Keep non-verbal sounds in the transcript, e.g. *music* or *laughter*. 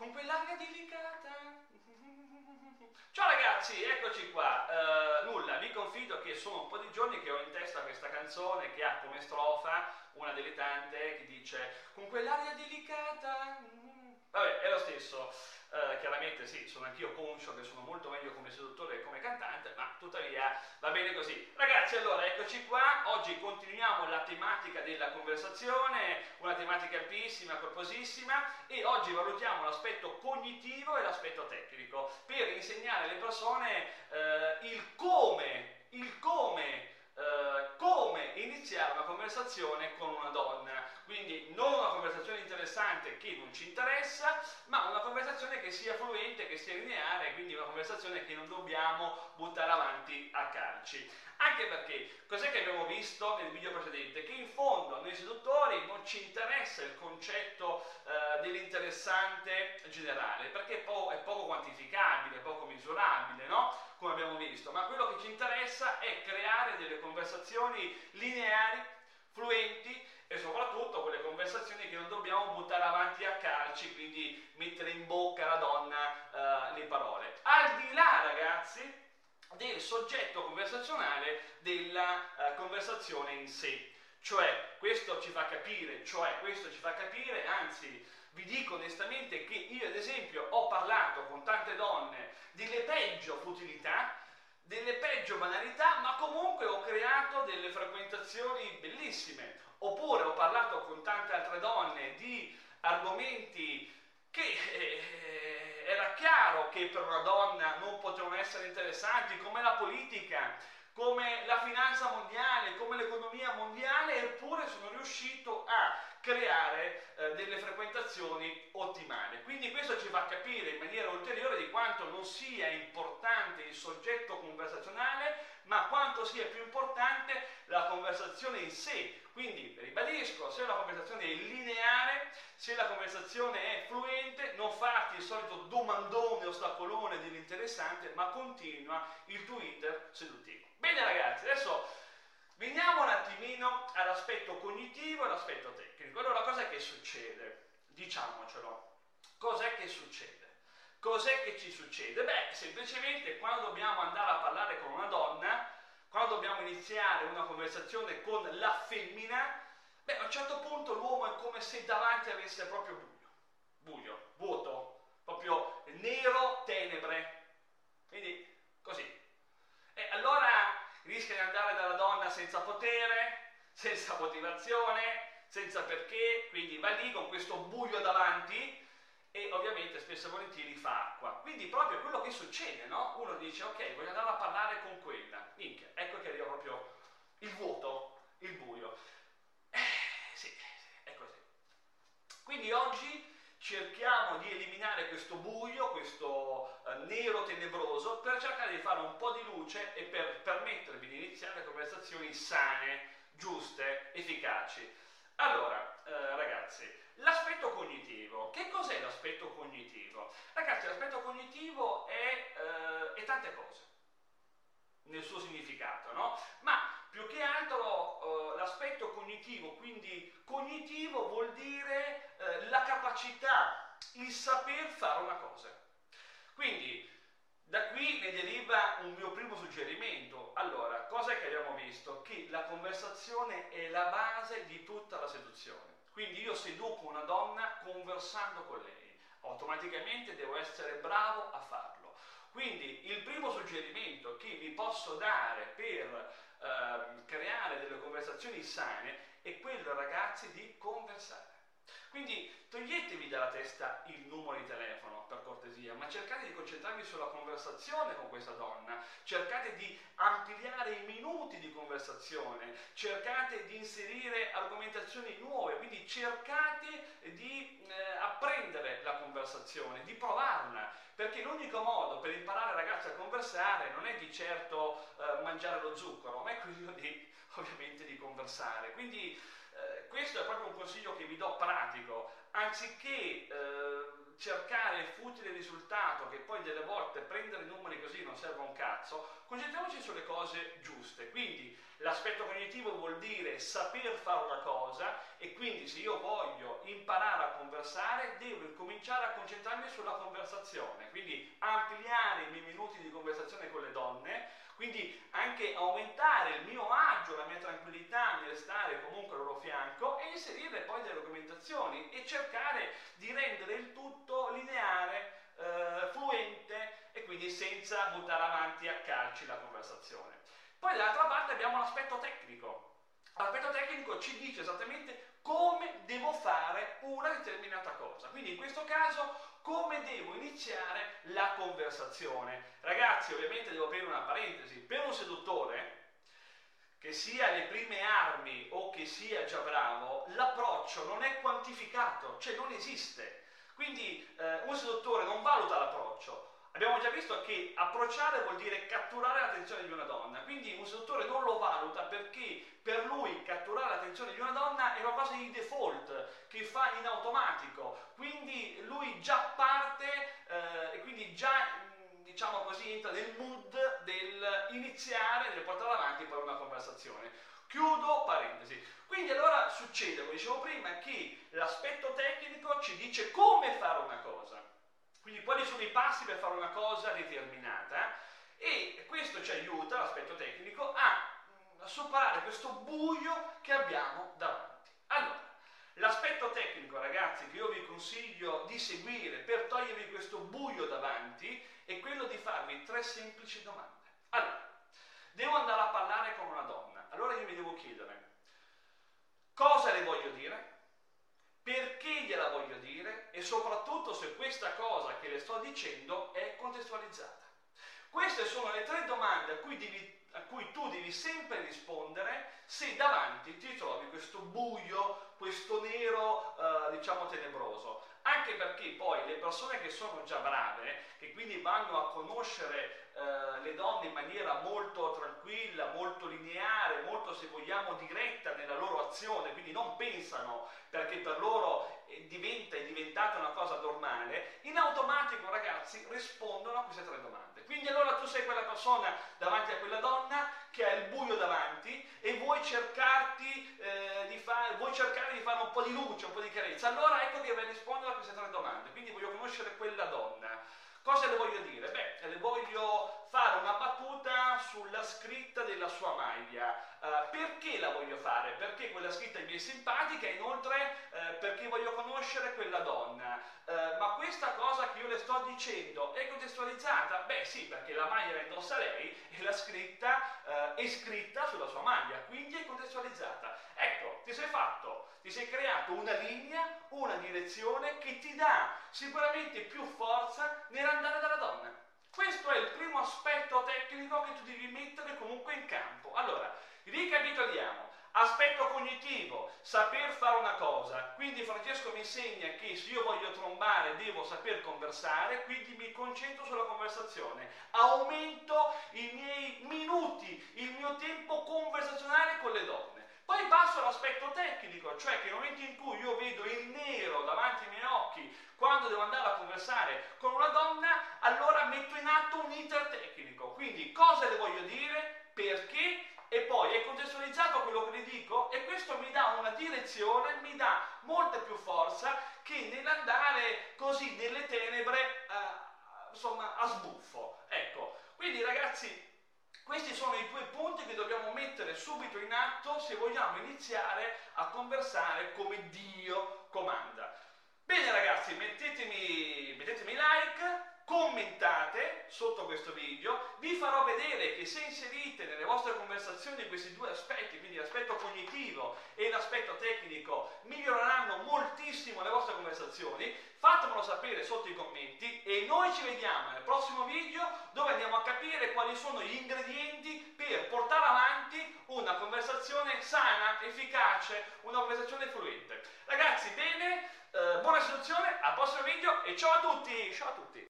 con quell'aria delicata. Ciao ragazzi, eccoci qua. Uh, nulla, vi confido che sono un po' di giorni che ho in testa questa canzone che ha come strofa una delle tante che dice con quell'aria delicata. Vabbè, è lo stesso. Uh, chiaramente sì, sono anch'io conscio che sono molto meglio come seduttore che come cantante, ma tuttavia va bene così. Ragazzi, allora eccoci qua, oggi continuiamo la tematica della conversazione, una tematica ampissima, corposissima e oggi valutiamo l'aspetto cognitivo e l'aspetto tecnico per insegnare alle persone uh, il come, il come Uh, come iniziare una conversazione con una donna. Quindi non una conversazione interessante che non ci interessa, conversazione che sia fluente, che sia lineare, quindi una conversazione che non dobbiamo buttare avanti a calci. Anche perché, cos'è che abbiamo visto nel video precedente? Che in fondo a noi seduttori non ci interessa il concetto uh, dell'interessante generale, perché è, po- è poco quantificabile, poco misurabile, no? come abbiamo visto, ma quello che ci interessa è creare delle conversazioni lineari, fluenti e soprattutto quelle conversazioni che non dobbiamo buttare avanti a calci, quindi mettere in bocca alla donna uh, le parole. Al di là, ragazzi, del soggetto conversazionale della uh, conversazione in sé. Cioè, questo ci fa capire, cioè questo ci fa capire, anzi vi dico onestamente che io ad esempio ho parlato con tante donne delle peggio futilità, delle peggio banalità, ma comunque ho creato delle frequentazioni bellissime. Oppure ho parlato con tante altre donne di argomenti che eh, era chiaro che per una donna non potevano essere interessanti, come la politica, come la finanza mondiale, come l'economia mondiale, eppure sono riuscito a creare eh, delle frequentazioni ottimali. Quindi questo ci fa capire in maniera ulteriore di quanto non sia importante il soggetto conversazionale, quanto sia più importante la conversazione in sé. Quindi, ribadisco, se la conversazione è lineare, se la conversazione è fluente, non farti il solito domandone ostacolone dell'interessante, ma continua il tuo iter seduttivo. Bene ragazzi, adesso Veniamo un attimino all'aspetto cognitivo e all'aspetto tecnico. Allora, cos'è che succede? Diciamocelo. Cos'è che succede? Cos'è che ci succede? Beh, semplicemente quando dobbiamo andare a parlare con una donna, quando dobbiamo iniziare una conversazione con la femmina, beh, a un certo punto l'uomo è come se davanti avesse proprio buio, buio, vuoto, proprio nero, tenebre. Quindi, così. E allora rischia di andare dalla donna senza potere, senza motivazione, senza perché, quindi va lì con questo buio davanti e ovviamente spesso e volentieri fa acqua. Quindi proprio quello che succede, no? Uno dice ok, voglio andare a parlare con quella, minchia, ecco che arriva proprio il vuoto, il buio. Eh, sì, è così. Quindi oggi cerchiamo di eliminare questo buio, questo eh, nero tenebroso, per cercare di fare un po' di luce e per permettervi di iniziare conversazioni sane, giuste, efficaci. Allora, eh, ragazzi, l'aspetto cognitivo. Che cos'è l'aspetto cognitivo? Ragazzi, l'aspetto cognitivo è, eh, è tante cose nel suo significato, no? Ma più che altro eh, l'aspetto cognitivo, quindi cognitivo vuol dire eh, la capacità, il saper fare una cosa. Quindi da qui ne deriva un mio primo suggerimento. Allora, cosa è che abbiamo visto? Che la conversazione è la base di tutta la seduzione. Quindi io seduco una donna conversando con lei, automaticamente devo essere bravo a farlo. Quindi il primo suggerimento che vi posso dare per eh, creare delle conversazioni sane è quello ragazzi di conversare. Quindi toglietevi dalla testa il numero di telefono, per cortesia, ma cercate di concentrarvi sulla conversazione con questa donna, cercate di ampliare i minuti di conversazione, cercate di inserire argomentazioni nuove, quindi cercate di eh, apprendere la conversazione, di provarla, perché l'unico modo per imparare ragazzi a conversare non è di certo eh, mangiare lo zucchero, ma è quello di, *laughs* ovviamente di conversare. Quindi eh, questo è proprio un consiglio che vi do pratico, anziché eh, cercare il futile risultato, che poi delle volte prendere numeri così non serve un cazzo, concentriamoci sulle cose giuste. Quindi l'aspetto cognitivo vuol dire saper fare una cosa e quindi se io voglio imparare a conversare devo incominciare a concentrarmi sulla conversazione, quindi ampliare i miei minuti di conversazione con le donne, quindi anche aumentare il mio agio, la mia tranquillità nel stare comunque loro e inserire poi delle argomentazioni e cercare di rendere il tutto lineare, eh, fluente e quindi senza buttare avanti a calci la conversazione. Poi dall'altra parte abbiamo l'aspetto tecnico. L'aspetto tecnico ci dice esattamente come devo fare una determinata cosa. Quindi in questo caso come devo iniziare la conversazione. Ragazzi, ovviamente devo aprire una parentesi. Per un seduttore, che sia le prime armi o che sia già bravo, l'approccio non è quantificato, cioè non esiste. Quindi eh, un seduttore non valuta l'approccio. Abbiamo già visto che approcciare vuol dire catturare l'attenzione di una donna, quindi un seduttore non lo valuta perché per lui catturare l'attenzione di una donna è qualcosa di default che fa in automatico, quindi lui già parte eh, e quindi già diciamo così entra nel mood del iniziare, del portare avanti poi conversazione. Chiudo parentesi. Quindi allora succede, come dicevo prima, che l'aspetto tecnico ci dice come fare una cosa. Quindi quali sono i passi per fare una cosa determinata e questo ci aiuta, l'aspetto tecnico, a, a superare questo buio che abbiamo davanti. Allora, l'aspetto tecnico, ragazzi, che io vi consiglio di seguire per togliervi questo buio davanti è quello di farvi tre semplici domande. Allora, devo andare a parlare con una donna, allora io mi devo chiedere cosa le voglio dire, perché gliela voglio dire e soprattutto se questa cosa che le sto dicendo è contestualizzata. Queste sono le tre domande a cui, devi, a cui tu devi sempre rispondere se davanti ti trovi questo buio, questo nero, eh, diciamo, tenebroso. Anche perché poi le persone che sono già brave, che quindi vanno a conoscere eh, le donne in maniera molto tranquilla, molto lineare, molto se vogliamo diretta nella loro azione, quindi non pensano perché per loro diventa, è diventata una cosa normale, in automatico ragazzi rispondono a queste tre domande. Quindi allora tu sei quella persona davanti a quella donna che ha il buio davanti e vuoi, cercarti, eh, di fare, vuoi cercare di fare un po' di luce, un po' di chiarezza. Allora ecco che vai a rispondere a queste tre domande. Quindi voglio conoscere quella donna. Cosa le voglio dire? Beh, le voglio fare una battuta sulla scritta della sua maglia. Uh, perché la voglio fare? Perché quella scritta mi è simpatica e inoltre uh, perché voglio conoscere quella donna. Ma questa cosa che io le sto dicendo è contestualizzata? Beh sì, perché la maglia la indossa lei e la scritta è scritta sulla sua maglia, quindi è contestualizzata. Ecco, ti sei fatto, ti sei creato una linea, una direzione che ti dà sicuramente più forza nell'andare dalla donna. Questo è il primo aspetto tecnico che tu devi mettere comunque in campo. Allora, ricapitoliamo. Aspetto cognitivo, saper fare una cosa. Quindi Francesco mi insegna che se io voglio trombare devo saper conversare, quindi mi concentro sulla conversazione. Aumento i miei minuti, il mio tempo conversazionale con le donne. Poi passo all'aspetto tecnico, cioè che nel momento in cui io vedo il nero davanti ai miei occhi, quando devo andare a conversare con una donna, allora metto in atto un iter tecnico. Quindi cosa le voglio dire, perché e poi è contestualizzato quello che le dico e questo mi dà una direzione, mi dà molta più forza che nell'andare così nelle tenebre, eh, insomma, a sbuffo. Ecco, quindi ragazzi questi sono i due punti che dobbiamo mettere subito in atto se vogliamo iniziare a conversare come Dio comanda. Bene ragazzi, mettetemi, mettetemi like, commentate sotto questo video, vi farò vedere che se inserite nelle vostre conversazioni questi due aspetti, quindi l'aspetto cognitivo e l'aspetto tecnico, miglioreranno moltissimo le vostre conversazioni, fatemelo sapere sotto i commenti e noi ci vediamo nel prossimo video dove andiamo a capire quali sono gli ingredienti per portare avanti una conversazione sana, efficace, una conversazione fluente. Ragazzi, bene, eh, buona istruzione, al prossimo video e ciao a tutti, ciao a tutti!